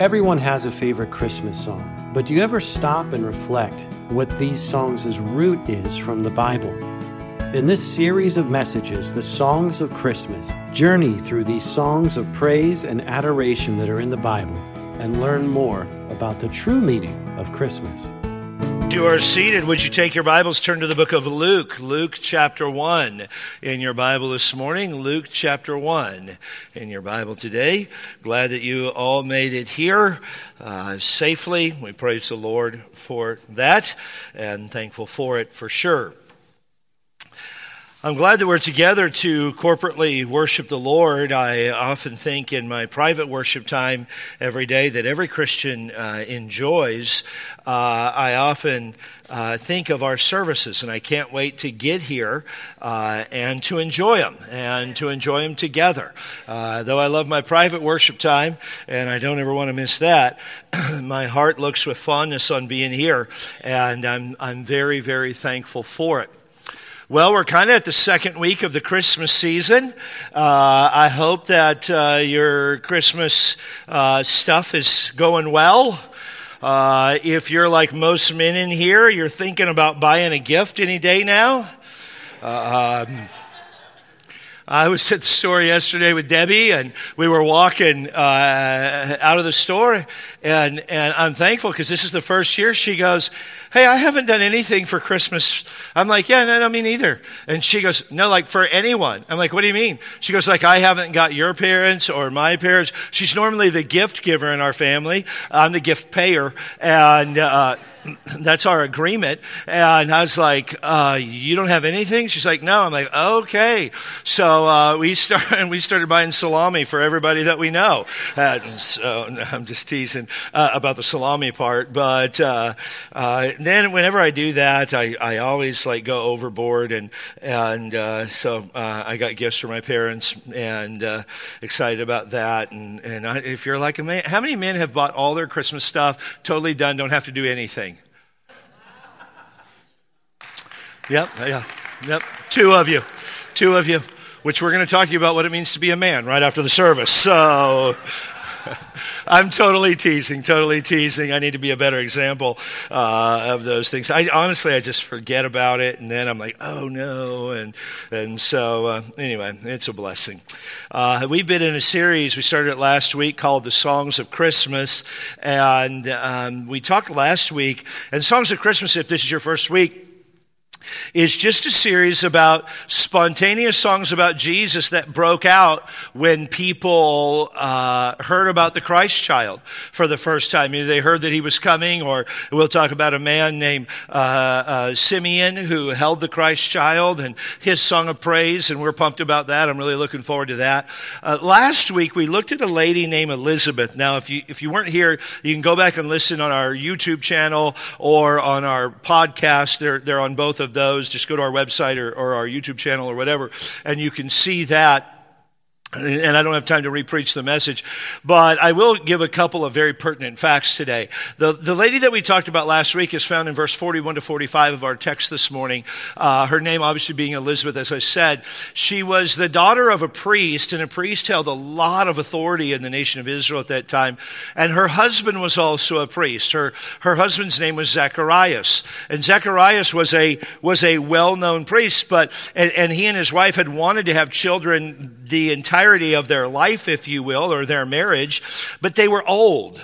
Everyone has a favorite Christmas song, but do you ever stop and reflect what these songs' root is from the Bible? In this series of messages, the Songs of Christmas, journey through these songs of praise and adoration that are in the Bible and learn more about the true meaning of Christmas. You are seated. Would you take your Bibles, turn to the book of Luke, Luke chapter 1 in your Bible this morning, Luke chapter 1 in your Bible today. Glad that you all made it here uh, safely. We praise the Lord for that and thankful for it for sure. I'm glad that we're together to corporately worship the Lord. I often think in my private worship time every day that every Christian uh, enjoys. Uh, I often uh, think of our services, and I can't wait to get here uh, and to enjoy them and to enjoy them together. Uh, though I love my private worship time, and I don't ever want to miss that, my heart looks with fondness on being here, and I'm, I'm very, very thankful for it. Well, we're kind of at the second week of the Christmas season. Uh, I hope that uh, your Christmas uh, stuff is going well. Uh, if you're like most men in here, you're thinking about buying a gift any day now. Um, I was at the store yesterday with Debbie, and we were walking uh, out of the store, and and I'm thankful because this is the first year. She goes, "Hey, I haven't done anything for Christmas." I'm like, "Yeah, no, no, me neither." And she goes, "No, like for anyone." I'm like, "What do you mean?" She goes, "Like I haven't got your parents or my parents." She's normally the gift giver in our family. I'm the gift payer, and. Uh, that's our agreement. And I was like, uh, you don't have anything? She's like, no. I'm like, okay. So uh, we started we started buying salami for everybody that we know. And so I'm just teasing uh, about the salami part. But uh, uh, then whenever I do that, I, I always like go overboard. And and uh, so I got gifts for my parents and excited about that. And and I, if you're like a man, how many men have bought all their Christmas stuff totally done, don't have to do anything? Yep, yeah, yep. Two of you, two of you, which we're going to talk to you about what it means to be a man right after the service. So. I'm totally teasing, totally teasing. I need to be a better example uh, of those things. I honestly, I just forget about it, and then I'm like, oh no, and and so uh, anyway, it's a blessing. Uh, we've been in a series. We started it last week called "The Songs of Christmas," and um, we talked last week. And "Songs of Christmas," if this is your first week is just a series about spontaneous songs about Jesus that broke out when people uh, heard about the Christ child for the first time. Either they heard that he was coming, or we'll talk about a man named uh, uh, Simeon who held the Christ child and his song of praise, and we're pumped about that. I'm really looking forward to that. Uh, last week we looked at a lady named Elizabeth. Now, if you if you weren't here, you can go back and listen on our YouTube channel or on our podcast. They're they're on both of those, just go to our website or, or our YouTube channel or whatever, and you can see that and I don't have time to repreach the message, but I will give a couple of very pertinent facts today. The, the lady that we talked about last week is found in verse 41 to 45 of our text this morning. Uh, her name obviously being Elizabeth, as I said. She was the daughter of a priest, and a priest held a lot of authority in the nation of Israel at that time. And her husband was also a priest. Her, her husband's name was Zacharias. And Zacharias was a, was a well-known priest, but, and, and he and his wife had wanted to have children the entirety of their life, if you will, or their marriage, but they were old.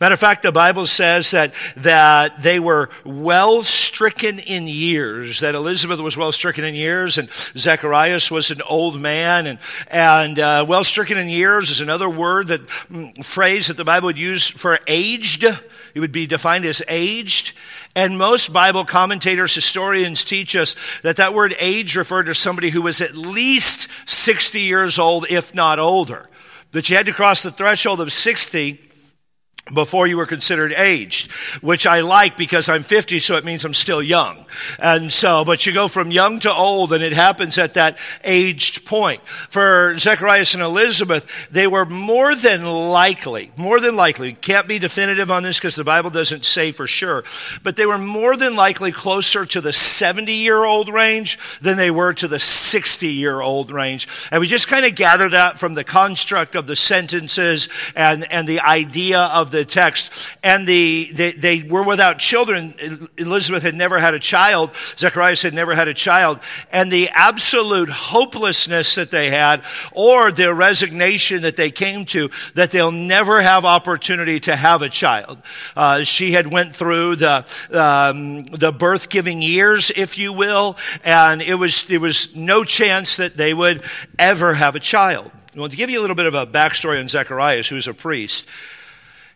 Matter of fact, the Bible says that, that they were well stricken in years, that Elizabeth was well stricken in years, and Zacharias was an old man, and, and uh, well stricken in years is another word that mm, phrase that the Bible would use for aged. It would be defined as aged. And most Bible commentators, historians teach us that that word age referred to somebody who was at least 60 years old, if not older. That you had to cross the threshold of 60 before you were considered aged, which I like because I'm 50, so it means I'm still young. And so, but you go from young to old and it happens at that aged point. For Zacharias and Elizabeth, they were more than likely, more than likely, can't be definitive on this because the Bible doesn't say for sure, but they were more than likely closer to the 70 year old range than they were to the 60 year old range. And we just kind of gather that from the construct of the sentences and, and the idea of the text. And the, they, they were without children. Elizabeth had never had a child. Zacharias had never had a child. And the absolute hopelessness that they had, or the resignation that they came to, that they'll never have opportunity to have a child. Uh, she had went through the, um, the birth giving years, if you will, and it was, there was no chance that they would ever have a child. Well, to give you a little bit of a backstory on Zacharias, who's a priest,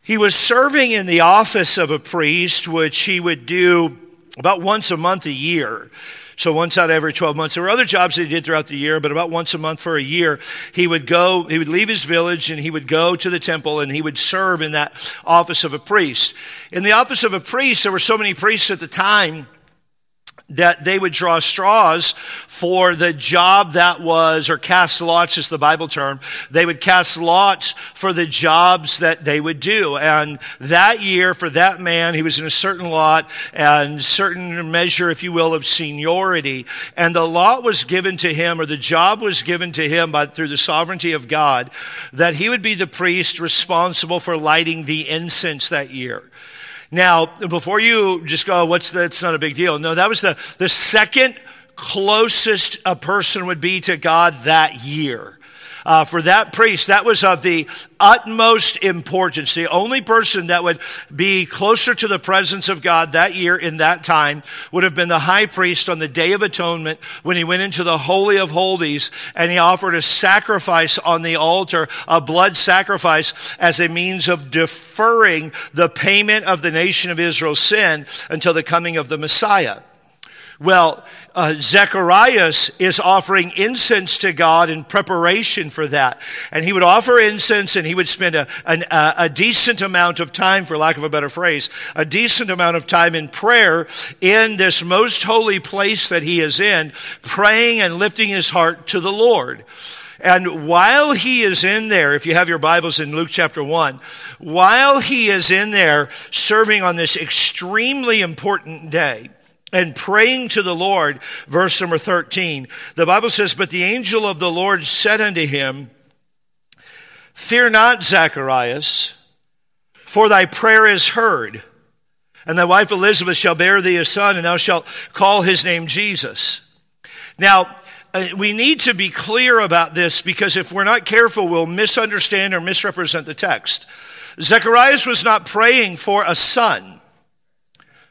he was serving in the office of a priest, which he would do about once a month a year. So once out of every 12 months. There were other jobs that he did throughout the year, but about once a month for a year, he would go, he would leave his village and he would go to the temple and he would serve in that office of a priest. In the office of a priest, there were so many priests at the time that they would draw straws for the job that was, or cast lots is the Bible term. They would cast lots for the jobs that they would do. And that year, for that man, he was in a certain lot and certain measure, if you will, of seniority. And the lot was given to him, or the job was given to him by, through the sovereignty of God, that he would be the priest responsible for lighting the incense that year. Now, before you just go, what's that's not a big deal. No, that was the, the second closest a person would be to God that year. Uh, for that priest, that was of the utmost importance. The only person that would be closer to the presence of God that year in that time would have been the high priest on the Day of Atonement when he went into the Holy of Holies and he offered a sacrifice on the altar, a blood sacrifice as a means of deferring the payment of the nation of Israel's sin until the coming of the Messiah. Well, uh, Zacharias is offering incense to God in preparation for that. And he would offer incense and he would spend a, an, a, a decent amount of time, for lack of a better phrase, a decent amount of time in prayer in this most holy place that he is in, praying and lifting his heart to the Lord. And while he is in there, if you have your Bibles in Luke chapter 1, while he is in there serving on this extremely important day, and praying to the Lord, verse number 13, the Bible says, But the angel of the Lord said unto him, Fear not, Zacharias, for thy prayer is heard. And thy wife Elizabeth shall bear thee a son, and thou shalt call his name Jesus. Now, uh, we need to be clear about this because if we're not careful, we'll misunderstand or misrepresent the text. Zacharias was not praying for a son.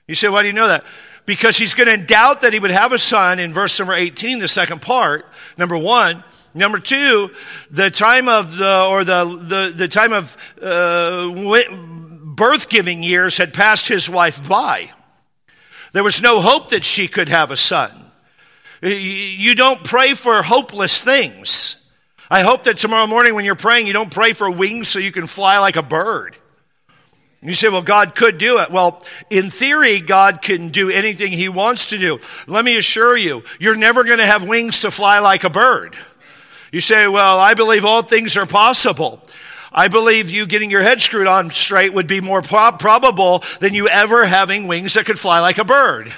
You say, why do you know that? Because he's going to doubt that he would have a son in verse number 18, the second part, number one. Number two, the time of the, or the, the, the time of uh, birth giving years had passed his wife by. There was no hope that she could have a son. You don't pray for hopeless things. I hope that tomorrow morning when you're praying, you don't pray for wings so you can fly like a bird. You say, well, God could do it. Well, in theory, God can do anything He wants to do. Let me assure you, you're never going to have wings to fly like a bird. You say, well, I believe all things are possible. I believe you getting your head screwed on straight would be more probable than you ever having wings that could fly like a bird.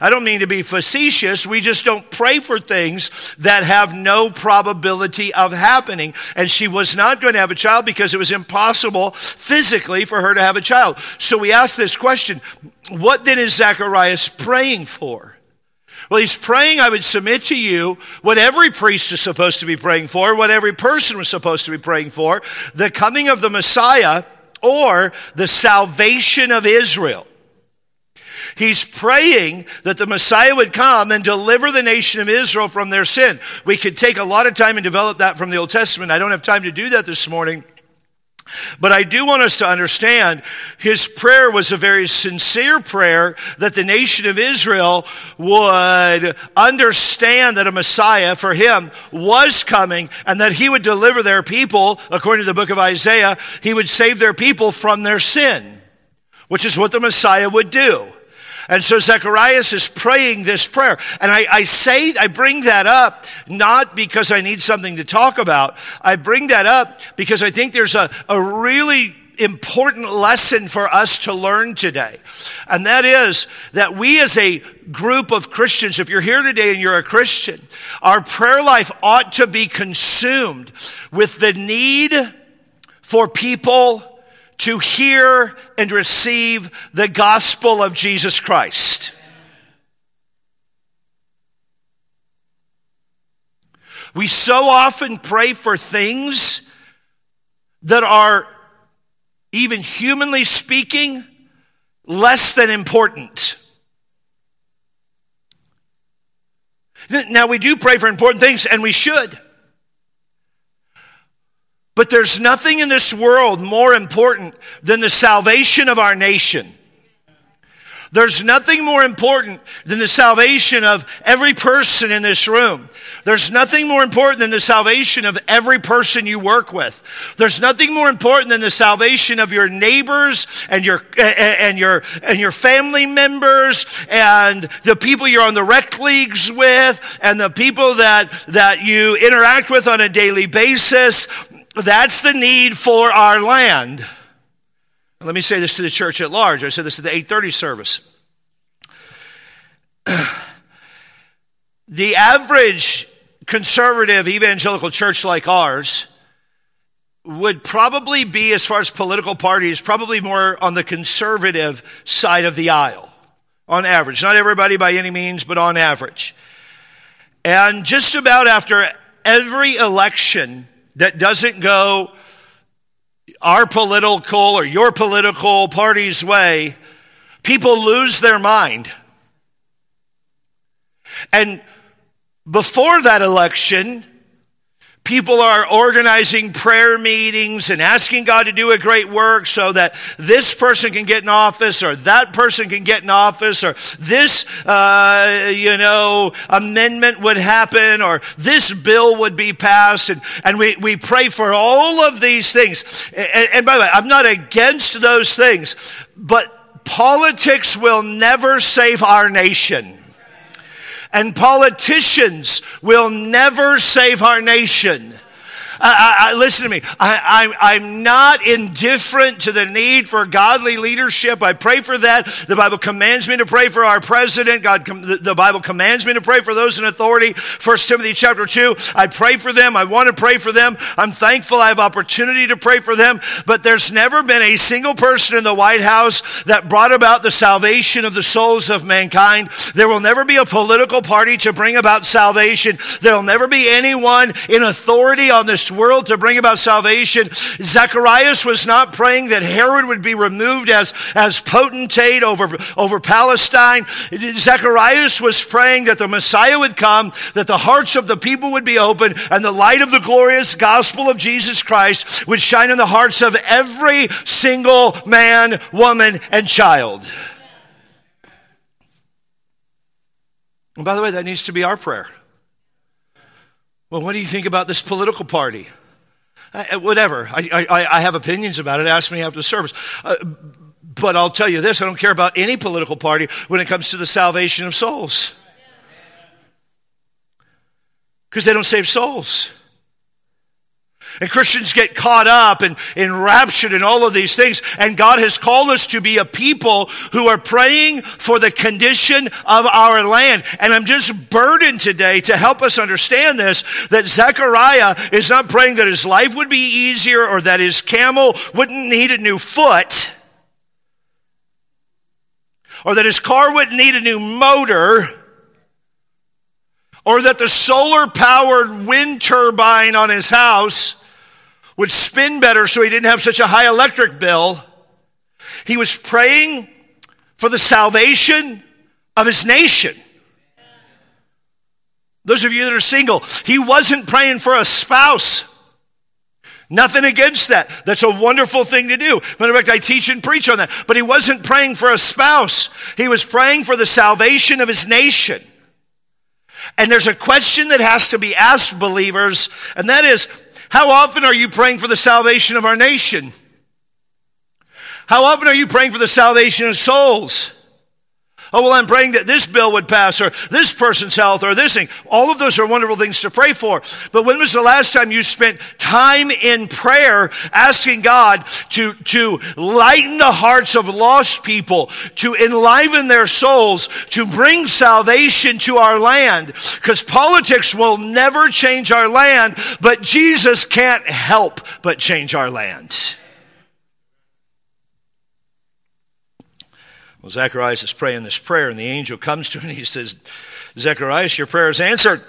I don't mean to be facetious. We just don't pray for things that have no probability of happening. And she was not going to have a child because it was impossible physically for her to have a child. So we ask this question What then is Zacharias praying for? Well, he's praying, I would submit to you, what every priest is supposed to be praying for, what every person was supposed to be praying for the coming of the Messiah or the salvation of Israel. He's praying that the Messiah would come and deliver the nation of Israel from their sin. We could take a lot of time and develop that from the Old Testament. I don't have time to do that this morning. But I do want us to understand his prayer was a very sincere prayer that the nation of Israel would understand that a Messiah for him was coming and that he would deliver their people, according to the book of Isaiah, he would save their people from their sin, which is what the Messiah would do. And so Zacharias is praying this prayer. And I, I, say, I bring that up not because I need something to talk about. I bring that up because I think there's a, a really important lesson for us to learn today. And that is that we as a group of Christians, if you're here today and you're a Christian, our prayer life ought to be consumed with the need for people to hear and receive the gospel of Jesus Christ. We so often pray for things that are, even humanly speaking, less than important. Now, we do pray for important things, and we should. But there's nothing in this world more important than the salvation of our nation. There's nothing more important than the salvation of every person in this room. There's nothing more important than the salvation of every person you work with. There's nothing more important than the salvation of your neighbors and your and your and your family members and the people you're on the rec leagues with and the people that that you interact with on a daily basis. That's the need for our land. Let me say this to the church at large. I said this at the 8:30 service. the average conservative evangelical church like ours would probably be as far as political parties probably more on the conservative side of the aisle on average. Not everybody by any means, but on average. And just about after every election that doesn't go our political or your political party's way, people lose their mind. And before that election, People are organizing prayer meetings and asking God to do a great work so that this person can get in office or that person can get in office or this, uh, you know, amendment would happen or this bill would be passed. And, and we, we pray for all of these things. And, and by the way, I'm not against those things, but politics will never save our nation. And politicians will never save our nation. I, I, listen to me. I, am not indifferent to the need for godly leadership. I pray for that. The Bible commands me to pray for our president. God, the Bible commands me to pray for those in authority. First Timothy chapter two. I pray for them. I want to pray for them. I'm thankful I have opportunity to pray for them. But there's never been a single person in the White House that brought about the salvation of the souls of mankind. There will never be a political party to bring about salvation. There will never be anyone in authority on this world to bring about salvation. Zacharias was not praying that Herod would be removed as, as potentate over, over Palestine. Zacharias was praying that the Messiah would come, that the hearts of the people would be open, and the light of the glorious gospel of Jesus Christ would shine in the hearts of every single man, woman, and child. And by the way, that needs to be our prayer. Well, what do you think about this political party? Uh, whatever. I, I, I, have opinions about it. Ask me after the service. Uh, but I'll tell you this I don't care about any political party when it comes to the salvation of souls. Because they don't save souls. And Christians get caught up and enraptured in all of these things. And God has called us to be a people who are praying for the condition of our land. And I'm just burdened today to help us understand this, that Zechariah is not praying that his life would be easier or that his camel wouldn't need a new foot or that his car wouldn't need a new motor or that the solar powered wind turbine on his house would spin better so he didn't have such a high electric bill. He was praying for the salvation of his nation. Those of you that are single, he wasn't praying for a spouse. Nothing against that. That's a wonderful thing to do. Matter of fact, I teach and preach on that. But he wasn't praying for a spouse. He was praying for the salvation of his nation. And there's a question that has to be asked believers, and that is, how often are you praying for the salvation of our nation? How often are you praying for the salvation of souls? Oh, well, I'm praying that this bill would pass or this person's health or this thing. All of those are wonderful things to pray for. But when was the last time you spent time in prayer asking God to, to lighten the hearts of lost people, to enliven their souls, to bring salvation to our land? Because politics will never change our land, but Jesus can't help but change our land. Well, Zacharias is praying this prayer, and the angel comes to him and he says, Zacharias, your prayer is answered.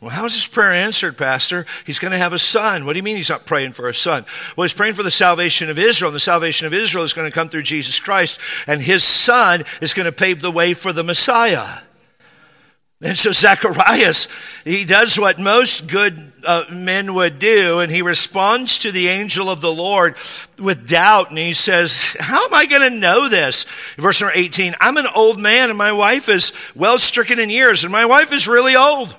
Well, how is this prayer answered, Pastor? He's going to have a son. What do you mean he's not praying for a son? Well, he's praying for the salvation of Israel, and the salvation of Israel is going to come through Jesus Christ, and his son is going to pave the way for the Messiah. And so Zacharias, he does what most good uh, men would do, and he responds to the angel of the Lord with doubt, and he says, How am I going to know this? Verse number 18 I'm an old man, and my wife is well stricken in years, and my wife is really old.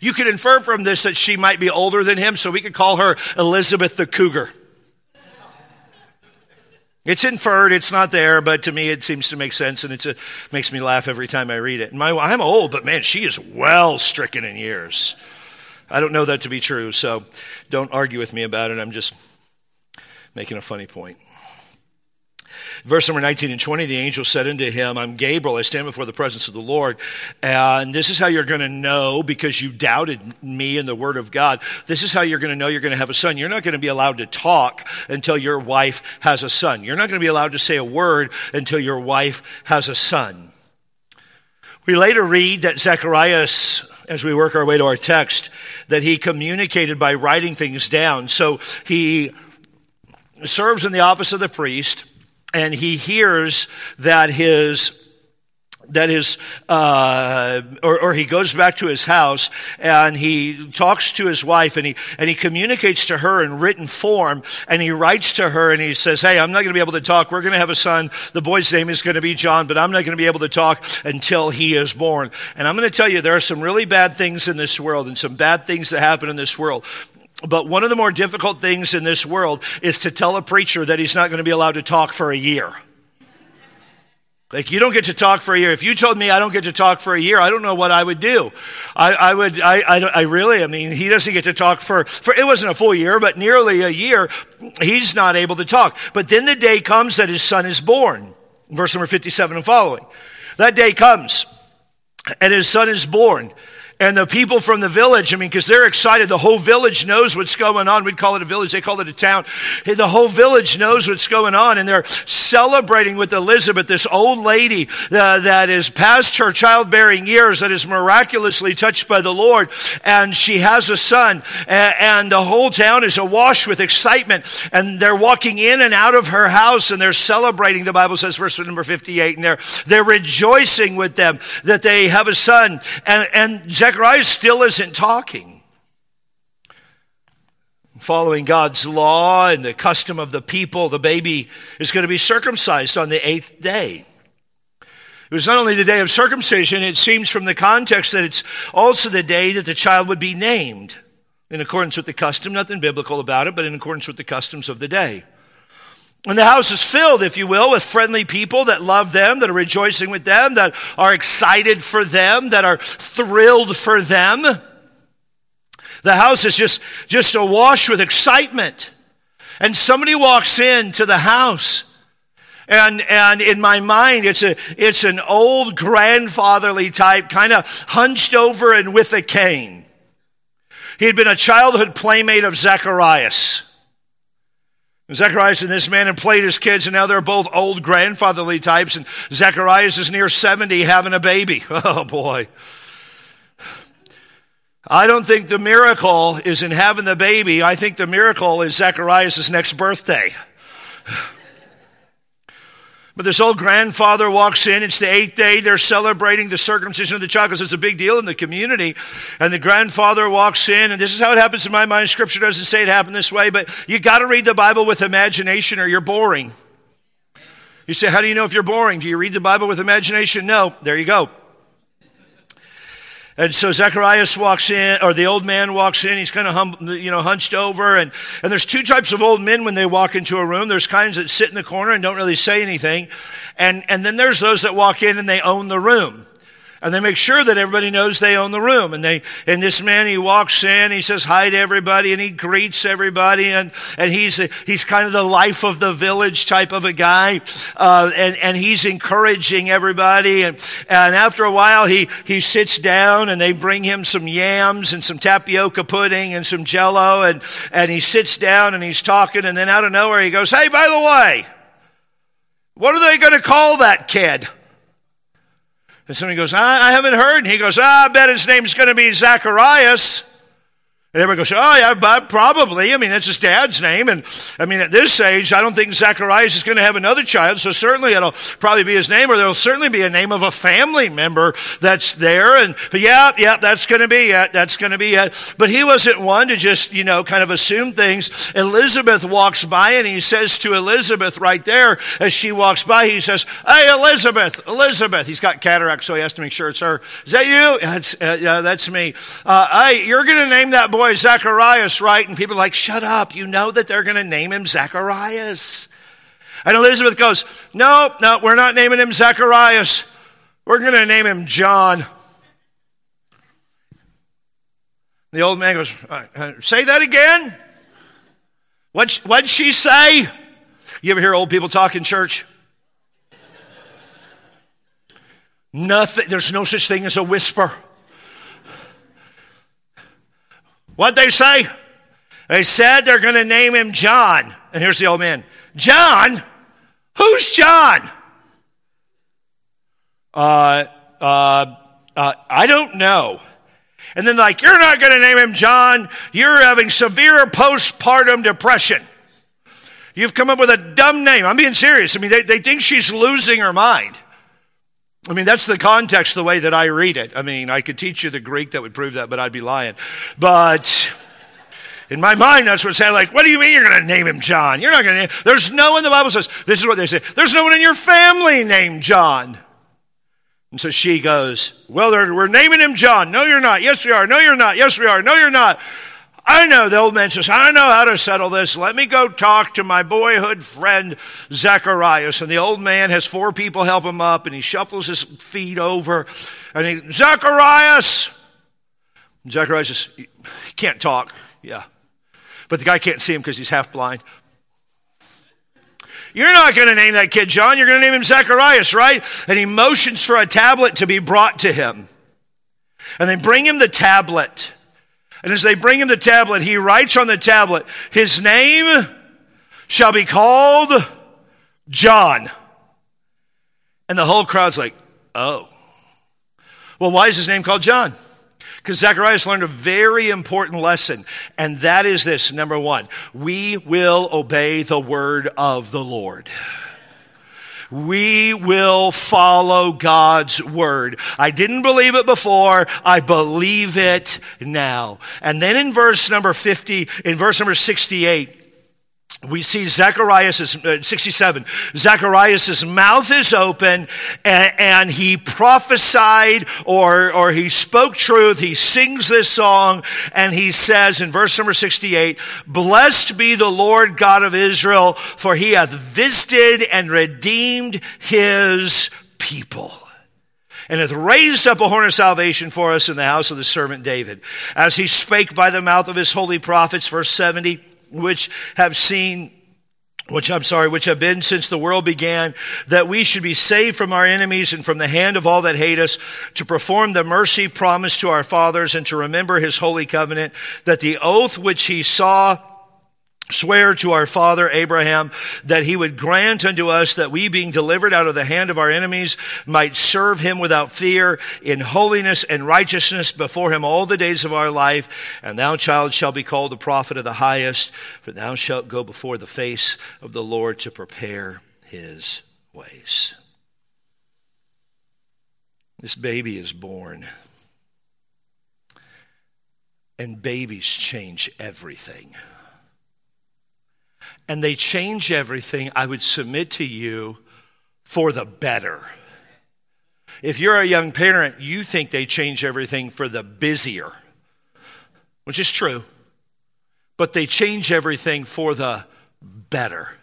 You could infer from this that she might be older than him, so we could call her Elizabeth the Cougar. It's inferred, it's not there, but to me it seems to make sense and it makes me laugh every time I read it. My, I'm old, but man, she is well stricken in years. I don't know that to be true, so don't argue with me about it. I'm just making a funny point. Verse number 19 and 20, the angel said unto him, I'm Gabriel, I stand before the presence of the Lord. And this is how you're going to know because you doubted me and the word of God. This is how you're going to know you're going to have a son. You're not going to be allowed to talk until your wife has a son. You're not going to be allowed to say a word until your wife has a son. We later read that Zacharias as we work our way to our text, that he communicated by writing things down. So he serves in the office of the priest and he hears that his that is, uh, or, or, he goes back to his house and he talks to his wife and he, and he communicates to her in written form and he writes to her and he says, Hey, I'm not going to be able to talk. We're going to have a son. The boy's name is going to be John, but I'm not going to be able to talk until he is born. And I'm going to tell you, there are some really bad things in this world and some bad things that happen in this world. But one of the more difficult things in this world is to tell a preacher that he's not going to be allowed to talk for a year. Like, you don't get to talk for a year. If you told me I don't get to talk for a year, I don't know what I would do. I, I would, I, I, I, really, I mean, he doesn't get to talk for, for, it wasn't a full year, but nearly a year, he's not able to talk. But then the day comes that his son is born. Verse number 57 and following. That day comes, and his son is born. And the people from the village, I mean, because they're excited. The whole village knows what's going on. We'd call it a village. They call it a town. The whole village knows what's going on. And they're celebrating with Elizabeth, this old lady uh, that is past her childbearing years, that is miraculously touched by the Lord. And she has a son. And, the whole town is awash with excitement. And they're walking in and out of her house and they're celebrating, the Bible says, verse number 58. And they're, they're rejoicing with them that they have a son. And, and Zechariah still isn't talking. Following God's law and the custom of the people, the baby is going to be circumcised on the eighth day. It was not only the day of circumcision, it seems from the context that it's also the day that the child would be named in accordance with the custom, nothing biblical about it, but in accordance with the customs of the day. And the house is filled, if you will, with friendly people that love them, that are rejoicing with them, that are excited for them, that are thrilled for them. The house is just, just awash with excitement. And somebody walks into the house. And, and in my mind, it's a, it's an old grandfatherly type, kind of hunched over and with a cane. He had been a childhood playmate of Zacharias. Zacharias and this man had played as kids, and now they're both old grandfatherly types, and Zacharias is near 70 having a baby. Oh boy. I don't think the miracle is in having the baby. I think the miracle is Zacharias' next birthday. But this old grandfather walks in. It's the eighth day. They're celebrating the circumcision of the child because it's a big deal in the community. And the grandfather walks in, and this is how it happens in my mind. Scripture doesn't say it happened this way, but you got to read the Bible with imagination or you're boring. You say, How do you know if you're boring? Do you read the Bible with imagination? No. There you go. And so Zacharias walks in, or the old man walks in. He's kind of hum, you know hunched over, and and there's two types of old men when they walk into a room. There's kinds that sit in the corner and don't really say anything, and and then there's those that walk in and they own the room and they make sure that everybody knows they own the room. And they, and this man, he walks in, he says hi to everybody, and he greets everybody, and and he's he's kind of the life of the village type of a guy, uh, and and he's encouraging everybody. And and after a while, he he sits down, and they bring him some yams and some tapioca pudding and some Jello, and and he sits down and he's talking, and then out of nowhere he goes, "Hey, by the way." What are they going to call that kid? And somebody goes, I, I haven't heard. And he goes, ah, I bet his name's going to be Zacharias. And everybody goes, oh, yeah, but probably. I mean, that's his dad's name. And I mean, at this age, I don't think Zacharias is going to have another child. So certainly it'll probably be his name, or there'll certainly be a name of a family member that's there. And yeah, yeah, that's going to be it. That's going to be it. But he wasn't one to just, you know, kind of assume things. Elizabeth walks by and he says to Elizabeth right there, as she walks by, he says, Hey, Elizabeth, Elizabeth. He's got cataract, so he has to make sure it's her. Is that you? That's, uh, yeah, that's me. Uh, hey, you're going to name that boy boy Zacharias, right? And people are like, shut up. You know that they're going to name him Zacharias. And Elizabeth goes, no, no, we're not naming him Zacharias. We're going to name him John. The old man goes, uh, uh, say that again? What, what'd she say? You ever hear old people talk in church? Nothing, there's no such thing as a whisper. What'd they say? They said they're going to name him John. And here's the old man John? Who's John? Uh, uh, uh, I don't know. And then, like, you're not going to name him John. You're having severe postpartum depression. You've come up with a dumb name. I'm being serious. I mean, they, they think she's losing her mind. I mean, that's the context, the way that I read it. I mean, I could teach you the Greek that would prove that, but I'd be lying. But in my mind, that's what's saying. Like, what do you mean you're going to name him John? You're not going to. There's no one. The Bible says this is what they say. There's no one in your family named John. And so she goes, Well, we're naming him John. No, you're not. Yes, we are. No, you're not. Yes, we are. No, you're not. I know, the old man says, I know how to settle this. Let me go talk to my boyhood friend Zacharias. And the old man has four people help him up, and he shuffles his feet over, and he, Zacharias! And Zacharias says, he can't talk. Yeah. But the guy can't see him because he's half blind. You're not going to name that kid John. You're going to name him Zacharias, right? And he motions for a tablet to be brought to him. And they bring him the tablet. And as they bring him the tablet, he writes on the tablet, His name shall be called John. And the whole crowd's like, Oh. Well, why is his name called John? Because Zacharias learned a very important lesson, and that is this number one, we will obey the word of the Lord we will follow God's word. I didn't believe it before. I believe it now. And then in verse number 50, in verse number 68, we see Zacharias, uh, 67, Zacharias' mouth is open and, and, he prophesied or, or he spoke truth. He sings this song and he says in verse number 68, Blessed be the Lord God of Israel, for he hath visited and redeemed his people and hath raised up a horn of salvation for us in the house of the servant David. As he spake by the mouth of his holy prophets, verse 70, which have seen which I'm sorry, which have been since the world began, that we should be saved from our enemies and from the hand of all that hate us, to perform the mercy promised to our fathers and to remember his holy covenant, that the oath which he saw swear to our father Abraham that he would grant unto us that we being delivered out of the hand of our enemies might serve him without fear in holiness and righteousness before him all the days of our life. And thou, child, shall be called the prophet of the highest, for thou shalt go before the face of the Lord to prepare his ways. This baby is born. And babies change everything. And they change everything, I would submit to you, for the better. If you're a young parent, you think they change everything for the busier, which is true, but they change everything for the better.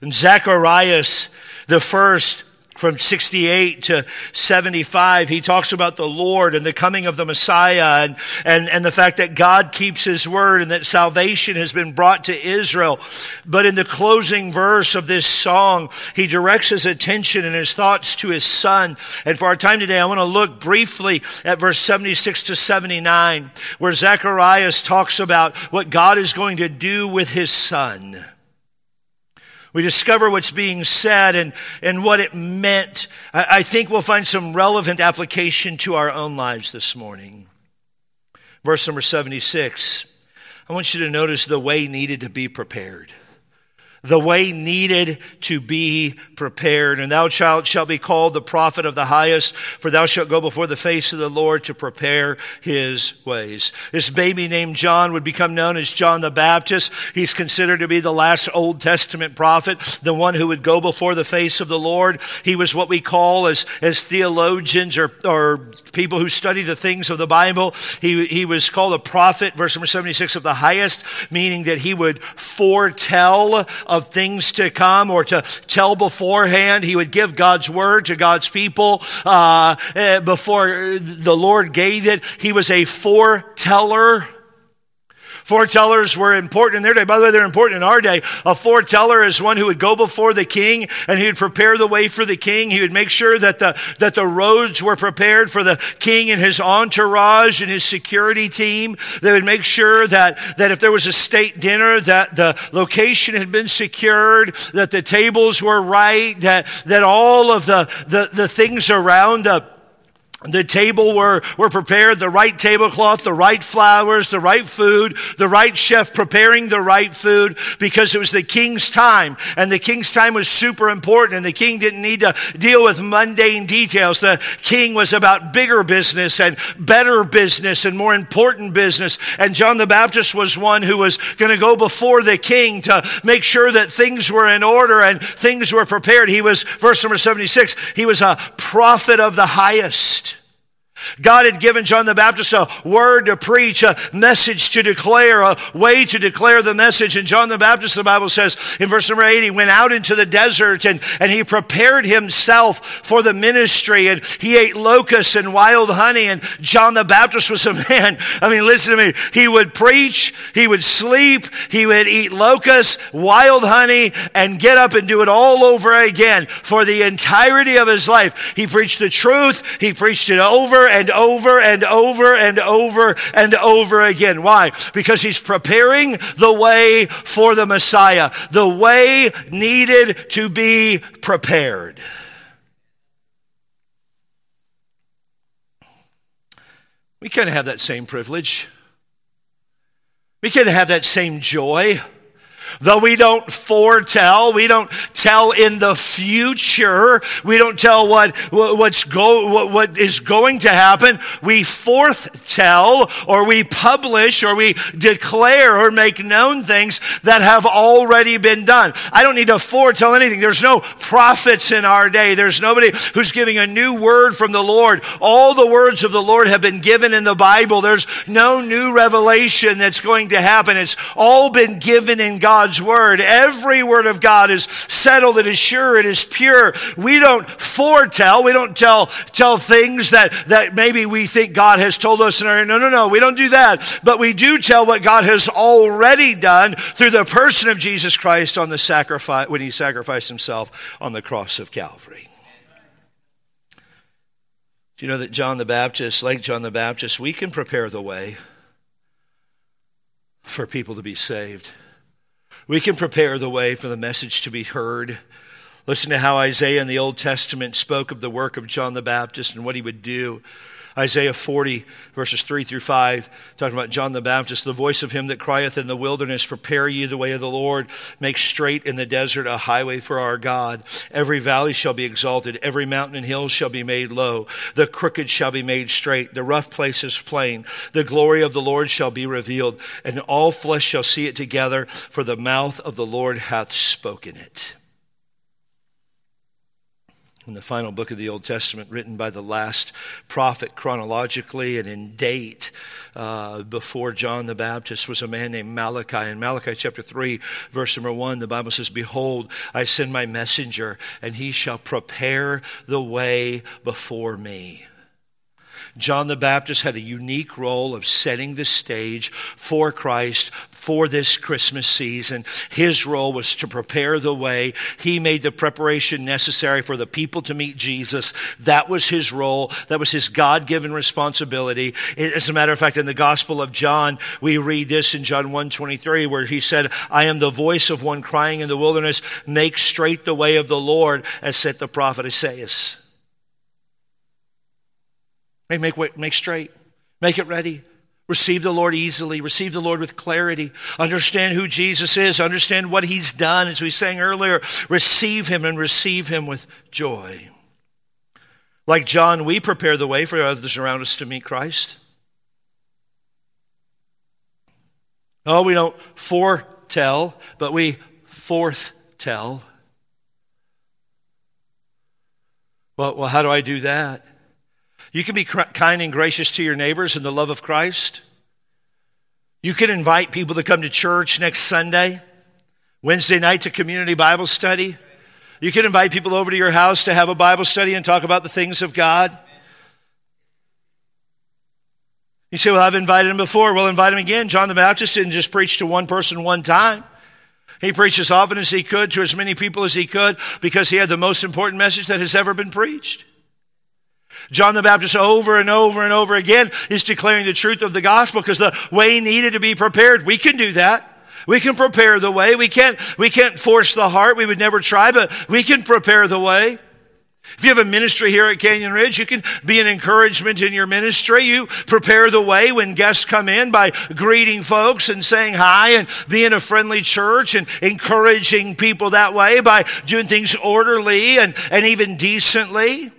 And Zacharias, the first, from 68 to 75, he talks about the Lord and the coming of the Messiah and, and, and the fact that God keeps his word and that salvation has been brought to Israel. But in the closing verse of this song, he directs his attention and his thoughts to his son. And for our time today, I want to look briefly at verse 76 to 79, where Zacharias talks about what God is going to do with his son. We discover what's being said and, and what it meant. I, I think we'll find some relevant application to our own lives this morning. Verse number 76. I want you to notice the way needed to be prepared the way needed to be prepared. And thou, child, shalt be called the prophet of the highest, for thou shalt go before the face of the Lord to prepare his ways. This baby named John would become known as John the Baptist. He's considered to be the last Old Testament prophet, the one who would go before the face of the Lord. He was what we call as, as theologians or, or people who study the things of the Bible. He, he was called a prophet, verse number 76 of the highest, meaning that he would foretell of things to come or to tell beforehand. He would give God's word to God's people uh, eh, before the Lord gave it. He was a foreteller. Foretellers were important in their day. By the way, they're important in our day. A foreteller is one who would go before the king and he would prepare the way for the king. He would make sure that the, that the roads were prepared for the king and his entourage and his security team. They would make sure that, that if there was a state dinner, that the location had been secured, that the tables were right, that, that all of the, the, the things around the the table were, were prepared, the right tablecloth, the right flowers, the right food, the right chef preparing the right food because it was the king's time. And the king's time was super important and the king didn't need to deal with mundane details. The king was about bigger business and better business and more important business. And John the Baptist was one who was going to go before the king to make sure that things were in order and things were prepared. He was, verse number 76, he was a prophet of the highest. God had given John the Baptist a word to preach, a message to declare, a way to declare the message. And John the Baptist, the Bible says in verse number 80, went out into the desert and, and he prepared himself for the ministry and he ate locusts and wild honey. And John the Baptist was a man. I mean, listen to me. He would preach, he would sleep, he would eat locusts, wild honey, and get up and do it all over again for the entirety of his life. He preached the truth, he preached it over and over and over and over and over again. Why? Because he's preparing the way for the Messiah. The way needed to be prepared. We can have that same privilege. We can have that same joy. Though we don't foretell, we don't tell in the future, we don't tell what, what's go, what, what is going to happen, we foretell or we publish or we declare or make known things that have already been done. I don't need to foretell anything. There's no prophets in our day. There's nobody who's giving a new word from the Lord. All the words of the Lord have been given in the Bible. There's no new revelation that's going to happen. It's all been given in God God's word. Every word of God is settled, it is sure, it is pure. We don't foretell, we don't tell, tell things that, that maybe we think God has told us. In And no, no, no, we don't do that. But we do tell what God has already done through the person of Jesus Christ on the sacrifice, when he sacrificed himself on the cross of Calvary. Do you know that John the Baptist, like John the Baptist, we can prepare the way for people to be saved? We can prepare the way for the message to be heard. Listen to how Isaiah in the Old Testament spoke of the work of John the Baptist and what he would do. Isaiah 40, verses 3 through 5, talking about John the Baptist, the voice of him that crieth in the wilderness, prepare ye the way of the Lord, make straight in the desert a highway for our God. Every valley shall be exalted, every mountain and hill shall be made low. The crooked shall be made straight, the rough places plain. The glory of the Lord shall be revealed, and all flesh shall see it together, for the mouth of the Lord hath spoken it in the final book of the Old Testament, written by the last prophet chronologically and in date uh, before John the Baptist, was a man named Malachi. In Malachi chapter 3, verse number 1, the Bible says, Behold, I send my messenger, and he shall prepare the way before me. John the Baptist had a unique role of setting the stage for Christ for this Christmas season. His role was to prepare the way. He made the preparation necessary for the people to meet Jesus. That was his role. That was his God given responsibility. As a matter of fact, in the Gospel of John, we read this in John 1 23, where he said, I am the voice of one crying in the wilderness, make straight the way of the Lord, as said the prophet Isaiah. Make, make, make straight. Make it ready. Receive the Lord easily. Receive the Lord with clarity. Understand who Jesus is. Understand what he's done. As we sang earlier, receive him and receive him with joy. Like John, we prepare the way for others around us to meet Christ. Oh, we don't foretell, but we forth tell. Well, well, how do I do that? You can be kind and gracious to your neighbors in the love of Christ. You can invite people to come to church next Sunday, Wednesday night to community Bible study. You can invite people over to your house to have a Bible study and talk about the things of God. You say, Well, I've invited him before. We'll invite him again. John the Baptist didn't just preach to one person one time. He preached as often as he could to as many people as he could because he had the most important message that has ever been preached. John the Baptist over and over and over again is declaring the truth of the gospel because the way needed to be prepared. We can do that. We can prepare the way. We can't, we can't force the heart. We would never try, but we can prepare the way. If you have a ministry here at Canyon Ridge, you can be an encouragement in your ministry. You prepare the way when guests come in by greeting folks and saying hi and being a friendly church and encouraging people that way by doing things orderly and, and even decently.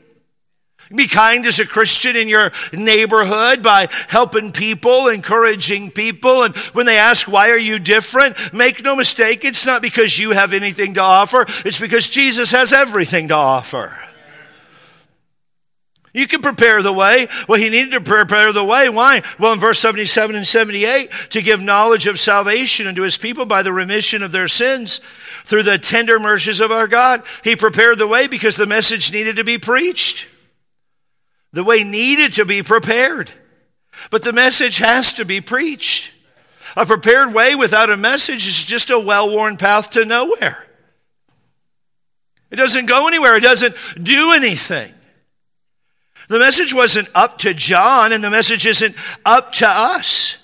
Be kind as a Christian in your neighborhood by helping people, encouraging people. And when they ask, why are you different? Make no mistake, it's not because you have anything to offer. It's because Jesus has everything to offer. You can prepare the way. Well, he needed to prepare the way. Why? Well, in verse 77 and 78, to give knowledge of salvation unto his people by the remission of their sins through the tender mercies of our God. He prepared the way because the message needed to be preached. The way needed to be prepared. But the message has to be preached. A prepared way without a message is just a well worn path to nowhere. It doesn't go anywhere, it doesn't do anything. The message wasn't up to John, and the message isn't up to us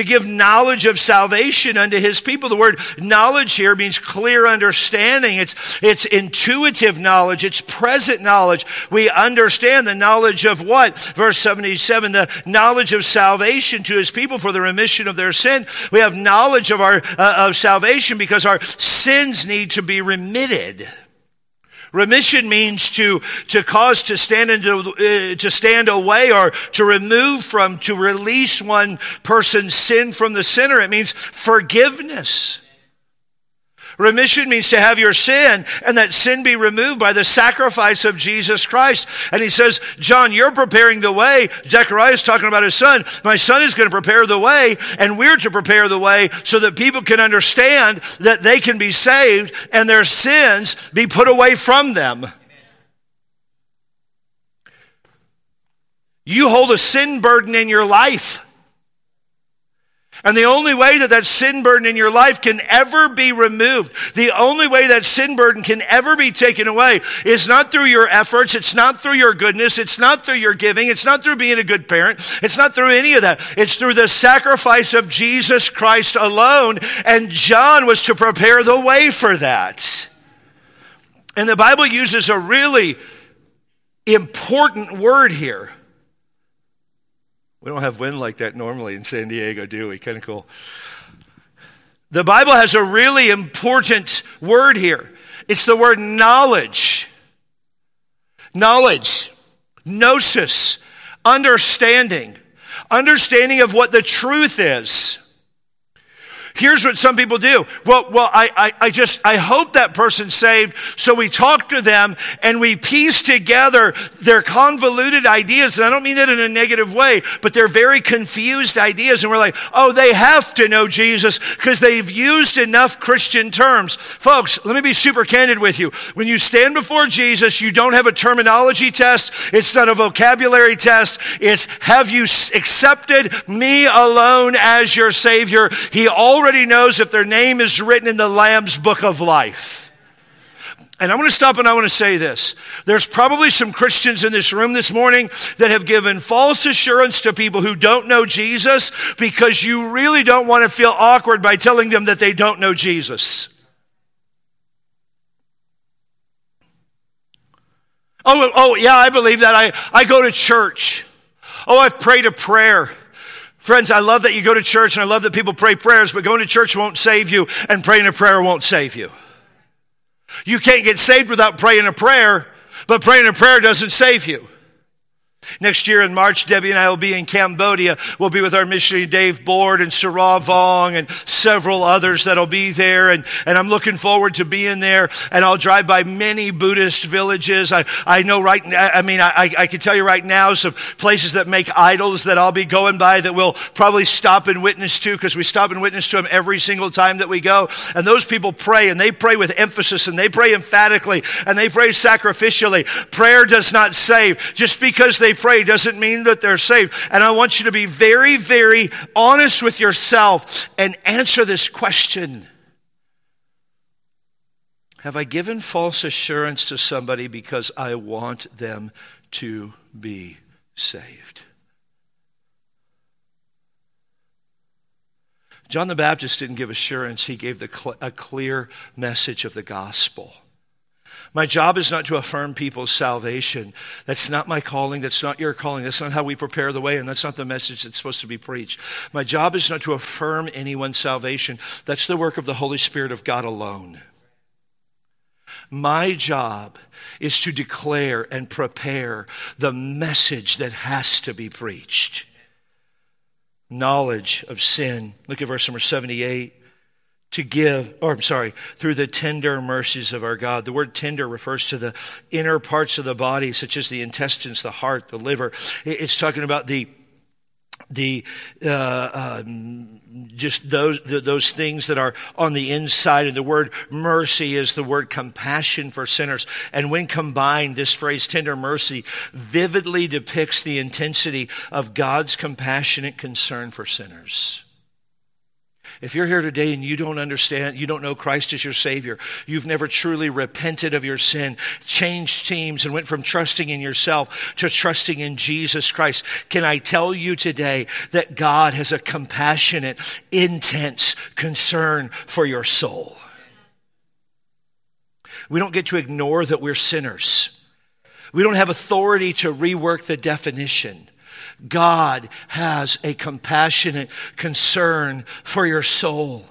to give knowledge of salvation unto his people. The word knowledge here means clear understanding. It's, it's intuitive knowledge. It's present knowledge. We understand the knowledge of what? Verse 77, the knowledge of salvation to his people for the remission of their sin. We have knowledge of our, uh, of salvation because our sins need to be remitted. Remission means to, to cause to stand into, uh, to stand away or to remove from, to release one person's sin from the sinner. It means forgiveness. Remission means to have your sin and that sin be removed by the sacrifice of Jesus Christ. And he says, John, you're preparing the way. Zechariah is talking about his son. My son is going to prepare the way, and we're to prepare the way so that people can understand that they can be saved and their sins be put away from them. You hold a sin burden in your life. And the only way that that sin burden in your life can ever be removed, the only way that sin burden can ever be taken away is not through your efforts, it's not through your goodness, it's not through your giving, it's not through being a good parent, it's not through any of that. It's through the sacrifice of Jesus Christ alone. And John was to prepare the way for that. And the Bible uses a really important word here We don't have wind like that normally in San Diego, do we? Kind of cool. The Bible has a really important word here. It's the word knowledge. Knowledge, gnosis, understanding, understanding of what the truth is. Here's what some people do. Well, well, I, I, I, just, I hope that person's saved. So we talk to them and we piece together their convoluted ideas. And I don't mean that in a negative way, but they're very confused ideas. And we're like, oh, they have to know Jesus because they've used enough Christian terms. Folks, let me be super candid with you. When you stand before Jesus, you don't have a terminology test. It's not a vocabulary test. It's have you accepted me alone as your Savior? He already already knows if their name is written in the Lamb's book of life. And I want to stop and I want to say this. There's probably some Christians in this room this morning that have given false assurance to people who don't know Jesus because you really don't want to feel awkward by telling them that they don't know Jesus. Oh, oh yeah, I believe that. I, I go to church. Oh, I've prayed a prayer. Friends, I love that you go to church and I love that people pray prayers, but going to church won't save you and praying a prayer won't save you. You can't get saved without praying a prayer, but praying a prayer doesn't save you. Next year in March, Debbie and I will be in Cambodia. We'll be with our missionary Dave Board and Sarah Vong and several others that'll be there. And, and I'm looking forward to being there. And I'll drive by many Buddhist villages. I, I know right now, I mean, I, I can tell you right now some places that make idols that I'll be going by that we'll probably stop and witness to because we stop and witness to them every single time that we go. And those people pray and they pray with emphasis and they pray emphatically and they pray sacrificially. Prayer does not save. Just because they pray doesn't mean that they're saved. And I want you to be very, very honest with yourself and answer this question. Have I given false assurance to somebody because I want them to be saved? John the Baptist didn't give assurance, he gave the cl- a clear message of the gospel. My job is not to affirm people's salvation. That's not my calling. That's not your calling. That's not how we prepare the way, and that's not the message that's supposed to be preached. My job is not to affirm anyone's salvation. That's the work of the Holy Spirit of God alone. My job is to declare and prepare the message that has to be preached. Knowledge of sin. Look at verse number 78 to give, or I'm sorry, through the tender mercies of our God. The word tender refers to the inner parts of the body, such as the intestines, the heart, the liver. It's talking about the the uh, um, just those those things that are on the inside and the word mercy is the word compassion for sinners and when combined this phrase tender mercy vividly depicts the intensity of God's compassionate concern for sinners if you're here today and you don't understand, you don't know Christ as your Savior, you've never truly repented of your sin, changed teams, and went from trusting in yourself to trusting in Jesus Christ, can I tell you today that God has a compassionate, intense concern for your soul? We don't get to ignore that we're sinners. We don't have authority to rework the definition. God has a compassionate concern for your soul.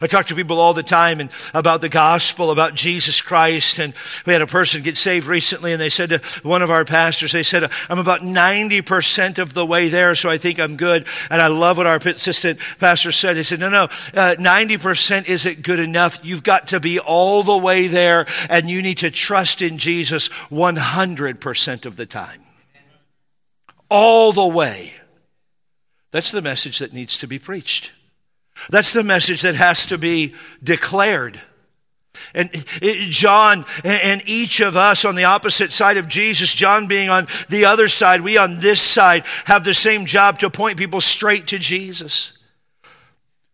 I talk to people all the time and about the gospel, about Jesus Christ. And we had a person get saved recently and they said to one of our pastors, they said, I'm about 90% of the way there, so I think I'm good. And I love what our assistant pastor said. He said, no, no, uh, 90% isn't good enough. You've got to be all the way there and you need to trust in Jesus 100% of the time all the way. That's the message that needs to be preached. That's the message that has to be declared. And John and each of us on the opposite side of Jesus, John being on the other side, we on this side, have the same job to point people straight to Jesus.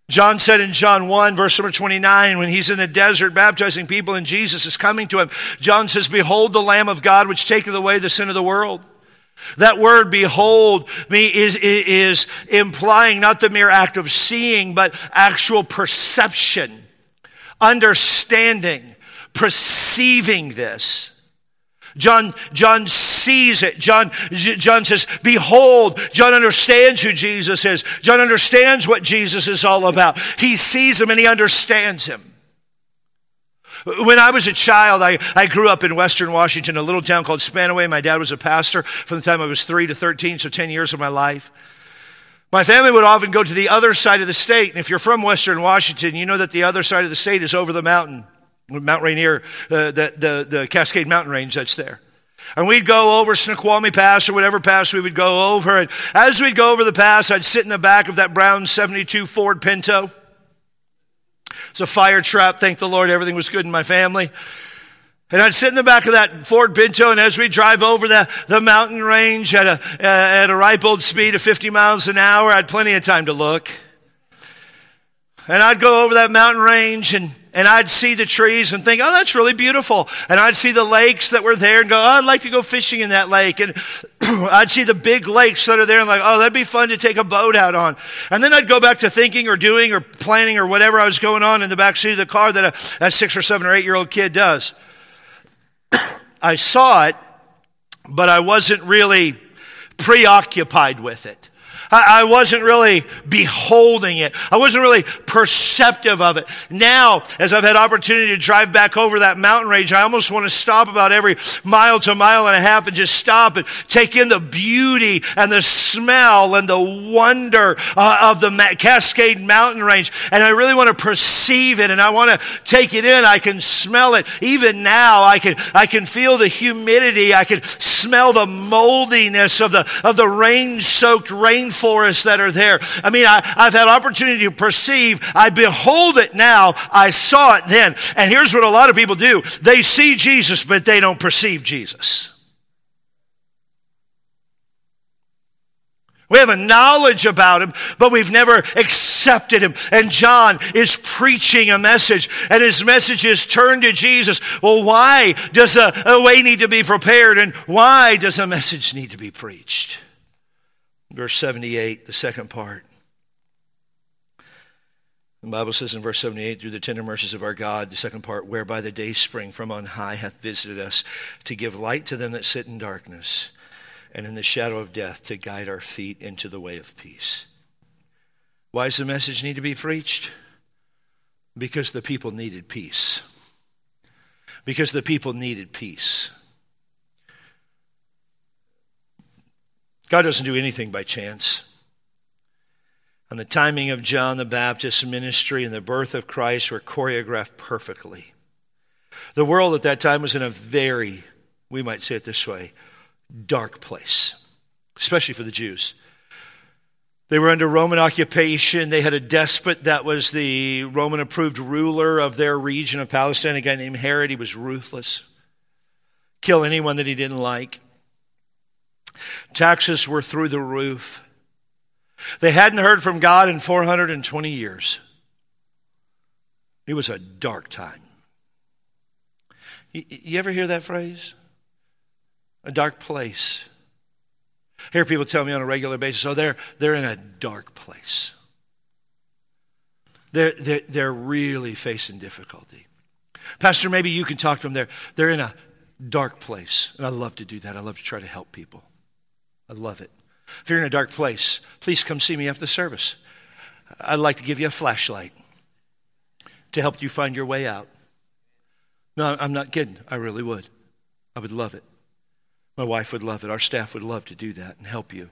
John said in John 1, verse number 29, when he's in the desert baptizing people and Jesus is coming to him, John says, Behold the Lamb of God which taketh away the sin of the world. That word behold me is, is implying not the mere act of seeing, but actual perception, understanding, perceiving this. John, John sees it. John, John says, behold. John understands who Jesus is. John understands what Jesus is all about. He sees him and he understands him. When I was a child, I, I grew up in Western Washington, a little town called Spanaway. My dad was a pastor from the time I was three to 13, so 10 years of my life. My family would often go to the other side of the state. And if you're from Western Washington, you know that the other side of the state is over the mountain. Mount Rainier, uh, the, the, the Cascade Mountain Range that's there. And we'd go over Snoqualmie Pass or whatever pass we would go over. And as we'd go over the pass, I'd sit in the back of that brown 72 Ford Pinto. It's a fire trap. Thank the Lord, everything was good in my family. And I'd sit in the back of that Ford Pinto, and as we drive over the, the mountain range at a, uh, at a ripe old speed of 50 miles an hour, I had plenty of time to look. And I'd go over that mountain range and, and I'd see the trees and think, oh, that's really beautiful. And I'd see the lakes that were there and go, oh, I'd like to go fishing in that lake. And I'd see the big lakes that are there and like, oh, that'd be fun to take a boat out on. And then I'd go back to thinking or doing or planning or whatever I was going on in the back seat of the car that a, a six or seven or eight year old kid does. I saw it, but I wasn't really preoccupied with it. I, wasn't really beholding it. I wasn't really perceptive of it. Now, as I've had opportunity to drive back over that mountain range, I almost want to stop about every mile to mile and a half and just stop and take in the beauty and the smell and the wonder uh, of the Cascade Mountain Range. And I really want to perceive it and I want to take it in. I can smell it. Even now, I can, I can feel the humidity. I can smell the moldiness of the, of the rain soaked rainforest forests that are there. I mean, I, I've had opportunity to perceive. I behold it now. I saw it then. And here's what a lot of people do. They see Jesus, but they don't perceive Jesus. We have a knowledge about him, but we've never accepted him. And John is preaching a message, and his message is turn to Jesus. Well, why does a, a way need to be prepared, and why does a message need to be preached? Verse 78, the second part. The Bible says in verse 78, through the tender mercies of our God, the second part, whereby the day spring from on high hath visited us to give light to them that sit in darkness and in the shadow of death to guide our feet into the way of peace. Why does the message need to be preached? Because the people needed peace. Because the people needed peace. God doesn't do anything by chance. And the timing of John the Baptist's ministry and the birth of Christ were choreographed perfectly. The world at that time was in a very, we might say it this way, dark place, especially for the Jews. They were under Roman occupation. They had a despot that was the Roman approved ruler of their region of Palestine, a guy named Herod. He was ruthless, kill anyone that he didn't like. Taxes were through the roof. They hadn't heard from God in 420 years. It was a dark time. You, ever hear that phrase? A dark place. I hear people tell me on a regular basis, oh, they're, they're in a dark place. They're, they're, they're really facing difficulty. Pastor, maybe you can talk to them. They're, they're in a dark place. And I love to do that. I love to try to help people. I love it. If you're in a dark place, please come see me after the service. I'd like to give you a flashlight to help you find your way out. No, I'm not kidding. I really would. I would love it. My wife would love it. Our staff would love to do that and help you.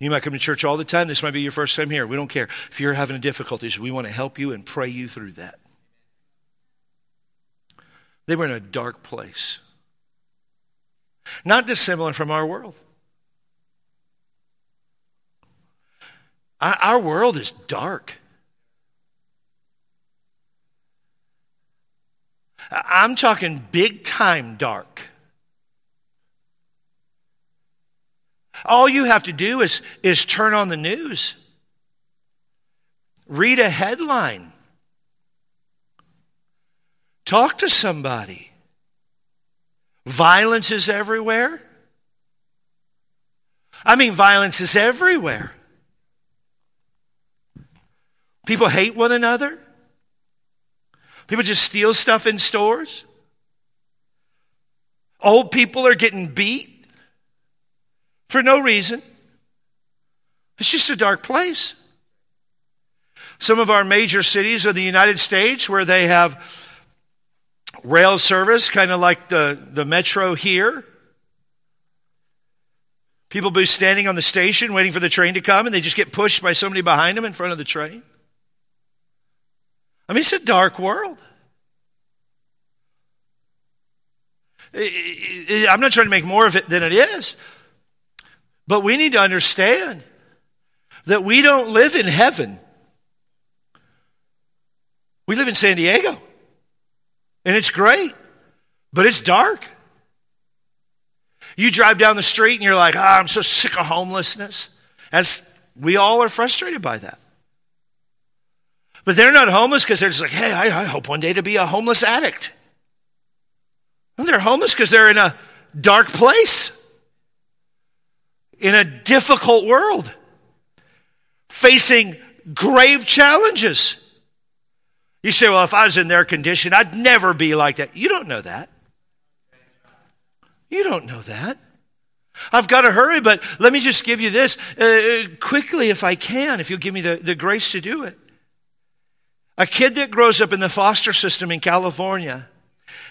You might come to church all the time. This might be your first time here. We don't care. If you're having difficulties, we want to help you and pray you through that. They were in a dark place. Not dissimilar from our world. Our world is dark. I'm talking big time dark. All you have to do is, is turn on the news, read a headline, talk to somebody. Violence is everywhere. I mean, violence is everywhere. People hate one another. People just steal stuff in stores. Old people are getting beat for no reason. It's just a dark place. Some of our major cities of the United States where they have rail service, kind of like the, the metro here. People be standing on the station waiting for the train to come and they just get pushed by somebody behind them in front of the train. I mean, it's a dark world. I'm not trying to make more of it than it is. But we need to understand that we don't live in heaven. We live in San Diego. And it's great, but it's dark. You drive down the street and you're like, oh, I'm so sick of homelessness. As we all are frustrated by that. But they're not homeless because they're just like, hey, I, I, hope one day to be a homeless addict. And they're homeless because they're in a dark place, in a difficult world, facing grave challenges. You say, well, if I was in their condition, I'd never be like that. You don't know that. You don't know that. I've got to hurry, but let me just give you this uh, quickly if I can, if you'll give me the, the grace to do it. A kid that grows up in the foster system in California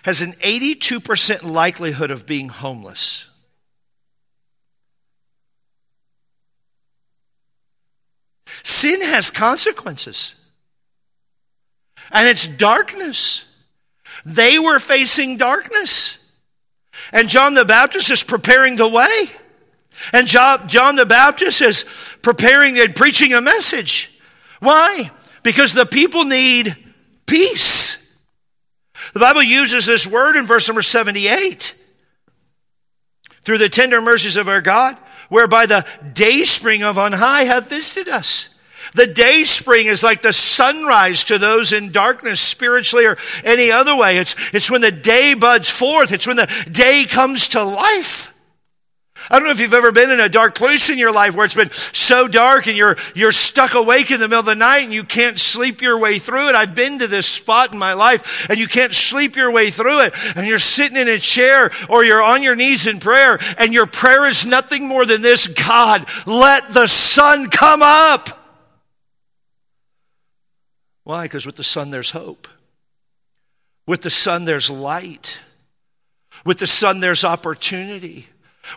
has an 82% likelihood of being homeless. Sin has consequences and it's darkness. They were facing darkness. And John the Baptist is preparing the way. And John the Baptist is preparing and preaching a message. Why? Because the people need peace. The Bible uses this word in verse number 78. Through the tender mercies of our God, whereby the day spring of on high hath visited us. The day spring is like the sunrise to those in darkness, spiritually or any other way. It's, it's when the day buds forth, it's when the day comes to life. I don't know if you've ever been in a dark place in your life where it's been so dark and you're, you're stuck awake in the middle of the night and you can't sleep your way through it. I've been to this spot in my life and you can't sleep your way through it. And you're sitting in a chair or you're on your knees in prayer and your prayer is nothing more than this God, let the sun come up. Why? Because with the sun, there's hope. With the sun, there's light. With the sun, there's opportunity.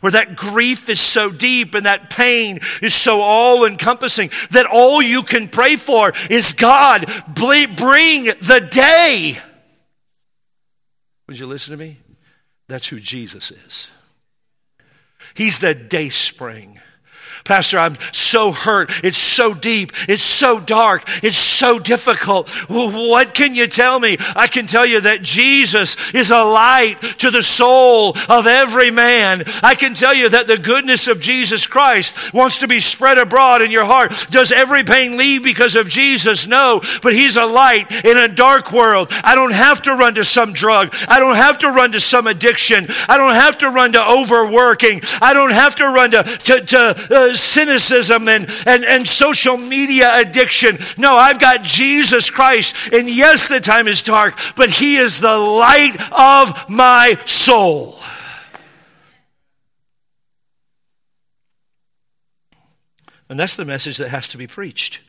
Where that grief is so deep and that pain is so all encompassing that all you can pray for is God, bring the day. Would you listen to me? That's who Jesus is. He's the day spring. Pastor, I'm so hurt. It's so deep. It's so dark. It's so difficult. What can you tell me? I can tell you that Jesus is a light to the soul of every man. I can tell you that the goodness of Jesus Christ wants to be spread abroad in your heart. Does every pain leave because of Jesus? No, but He's a light in a dark world. I don't have to run to some drug. I don't have to run to some addiction. I don't have to run to overworking. I don't have to run to, to, to uh, cynicism and, and, and social media addiction. No, I've got Jesus Christ. And yes, the time is dark, but He is the light of my soul. And that's the message that has to be preached.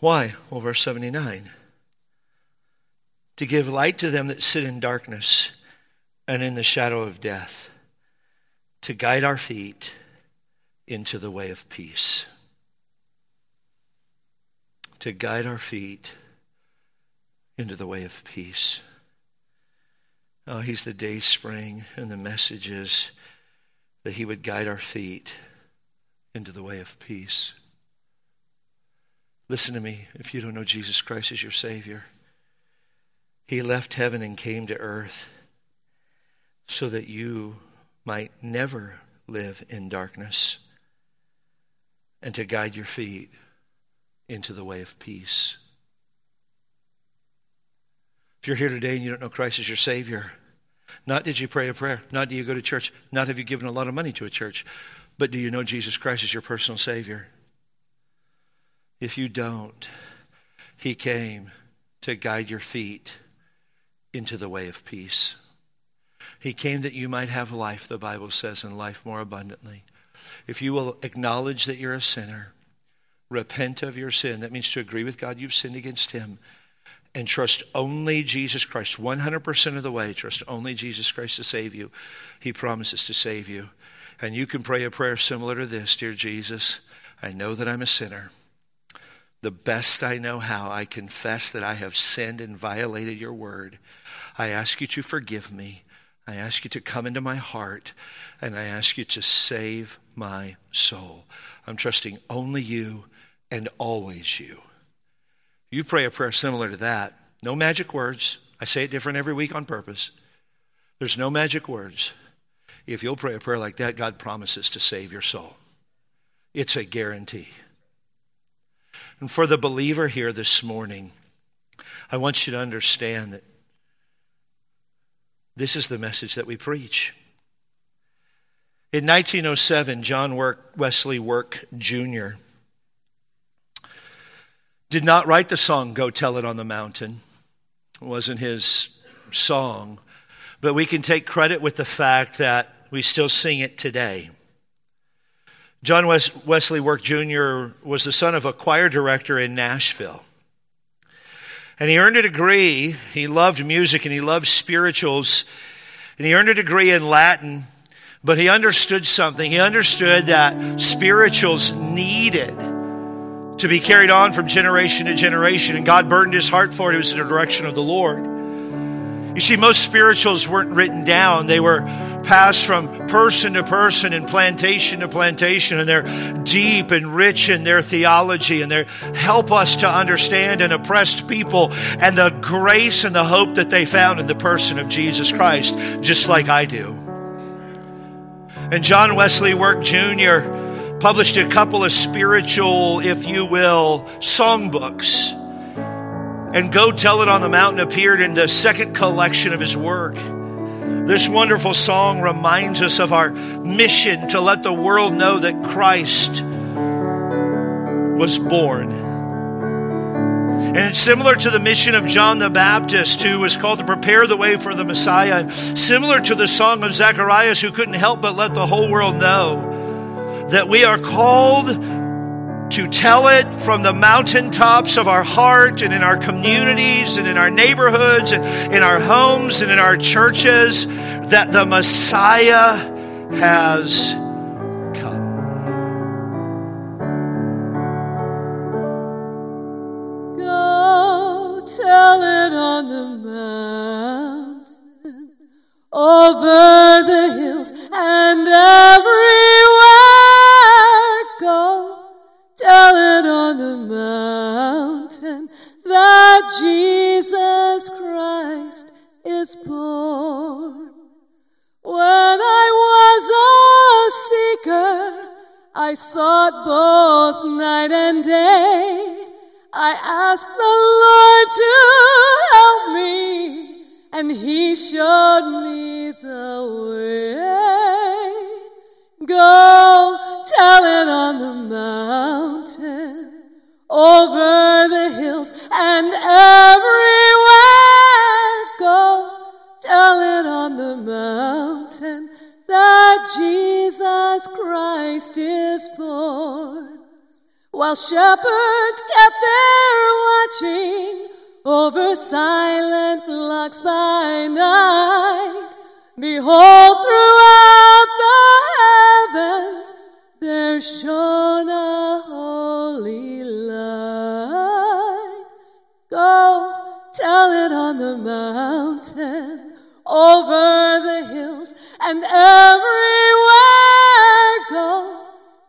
Why? Well, verse 79 to give light to them that sit in darkness and in the shadow of death to guide our feet into the way of peace. To guide our feet into the way of peace. Oh, he's the day spring, and the message is that he would guide our feet into the way of peace. Listen to me if you don't know Jesus Christ as your Savior. He left heaven and came to earth so that you might never live in darkness and to guide your feet into the way of peace. If you're here today and you don't know Christ as your Savior, not did you pray a prayer, not do you go to church, not have you given a lot of money to a church, but do you know Jesus Christ as your personal Savior? If you don't, He came to guide your feet into the way of peace. He came that you might have life, the Bible says, and life more abundantly. If you will acknowledge that you're a sinner, repent of your sin, that means to agree with God you've sinned against Him, and trust only Jesus Christ, 100% of the way, trust only Jesus Christ to save you. He promises to save you. And you can pray a prayer similar to this Dear Jesus, I know that I'm a sinner. The best I know how, I confess that I have sinned and violated your word. I ask you to forgive me. I ask you to come into my heart, and I ask you to save my soul. I'm trusting only you and always you. You pray a prayer similar to that. No magic words. I say it different every week on purpose. There's no magic words. If you'll pray a prayer like that, God promises to save your soul. It's a guarantee. And for the believer here this morning, I want you to understand that this is the message that we preach. In 1907, John Wesley Work Jr. did not write the song Go Tell It on the Mountain. It wasn't his song, but we can take credit with the fact that we still sing it today. John Wesley Work Jr. was the son of a choir director in Nashville. And he earned a degree. He loved music and he loved spirituals. And he earned a degree in Latin but he understood something. He understood that spirituals needed to be carried on from generation to generation, and God burdened his heart for it. It was in the direction of the Lord. You see, most spirituals weren't written down, they were passed from person to person and plantation to plantation, and they're deep and rich in their theology, and they help us to understand an oppressed people and the grace and the hope that they found in the person of Jesus Christ, just like I do. And John Wesley Work Jr. published a couple of spiritual, if you will, songbooks. And Go Tell It on the Mountain appeared in the second collection of his work. This wonderful song reminds us of our mission to let the world know that Christ was born. And it's similar to the mission of John the Baptist, who was called to prepare the way for the Messiah. Similar to the song of Zacharias, who couldn't help but let the whole world know that we are called to tell it from the mountaintops of our heart and in our communities and in our neighborhoods and in our homes and in our churches that the Messiah has come. Go tell it on the mountain, over the hills and everywhere. Jesus Christ is born. When I was a seeker, I sought both night and day. I asked the Lord to help me, and He showed me the way. Go tell it on the mountain, over the hills, and everywhere. Go tell it on the mountain that Jesus Christ is born. While shepherds kept their watching over silent flocks by night, behold, throughout the heavens there shone the mountain, over the hills, and everywhere. Go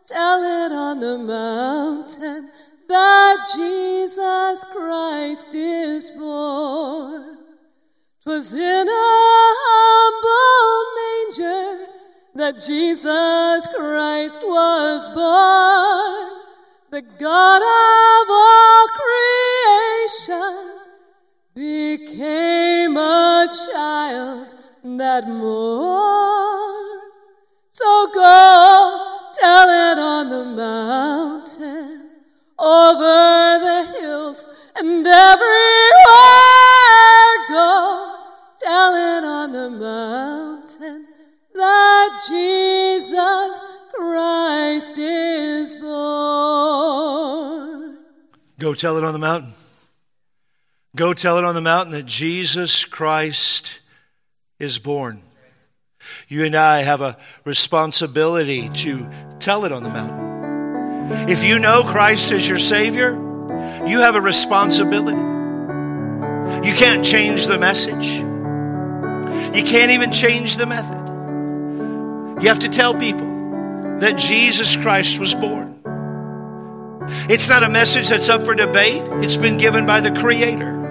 Tell it on the mountain that Jesus Christ is born. Twas in a humble manger that Jesus Christ was born. The God of all creation became a child that morn. So go tell it on the mountain, over the hills, and everywhere. Go tell it on the mountain that Jesus Christ is born. Go tell it on the mountain. Go tell it on the mountain that Jesus Christ is born. You and I have a responsibility to tell it on the mountain. If you know Christ as your Savior, you have a responsibility. You can't change the message. You can't even change the method. You have to tell people that Jesus Christ was born. It's not a message that's up for debate, it's been given by the Creator.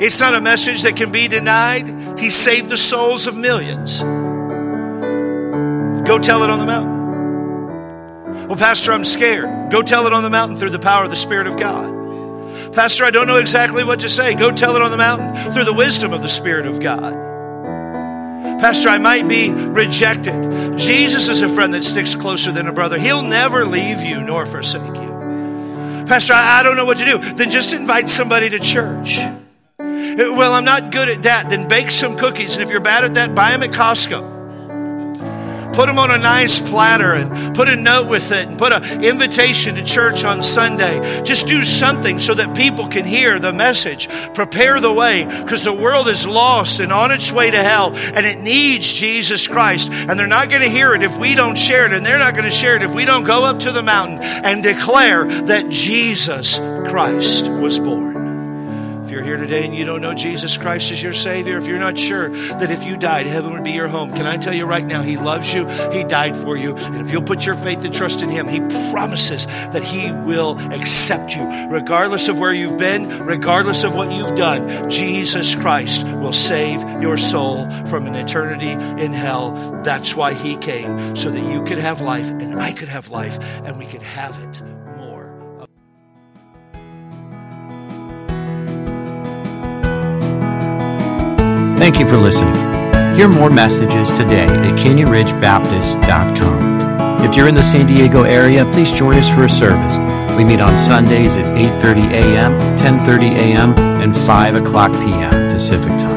It's not a message that can be denied. He saved the souls of millions. Go tell it on the mountain. Well, Pastor, I'm scared. Go tell it on the mountain through the power of the Spirit of God. Pastor, I don't know exactly what to say. Go tell it on the mountain through the wisdom of the Spirit of God. Pastor, I might be rejected. Jesus is a friend that sticks closer than a brother. He'll never leave you nor forsake you. Pastor, I, I don't know what to do. Then just invite somebody to church. Well, I'm not good at that. Then bake some cookies. And if you're bad at that, buy them at Costco. Put them on a nice platter and put a note with it and put an invitation to church on Sunday. Just do something so that people can hear the message. Prepare the way because the world is lost and on its way to hell and it needs Jesus Christ. And they're not going to hear it if we don't share it, and they're not going to share it if we don't go up to the mountain and declare that Jesus Christ was born you're here today and you don't know Jesus Christ as your Savior, if you're not sure that if you died, heaven would be your home, can I tell you right now, He loves you, He died for you, and if you'll put your faith and trust in Him, He promises that He will accept you, regardless of where you've been, regardless of what you've done. Jesus Christ will save your soul from an eternity in hell. That's why He came, so that you could have life and I could have life and we could have it Thank you for listening. Hear more messages today at canyonridgebaptist.com. If you're in the San Diego area, please join us for a service. We meet on Sundays at 8:30 a.m., 10:30 a.m., and 5 o'clock p.m. Pacific Time.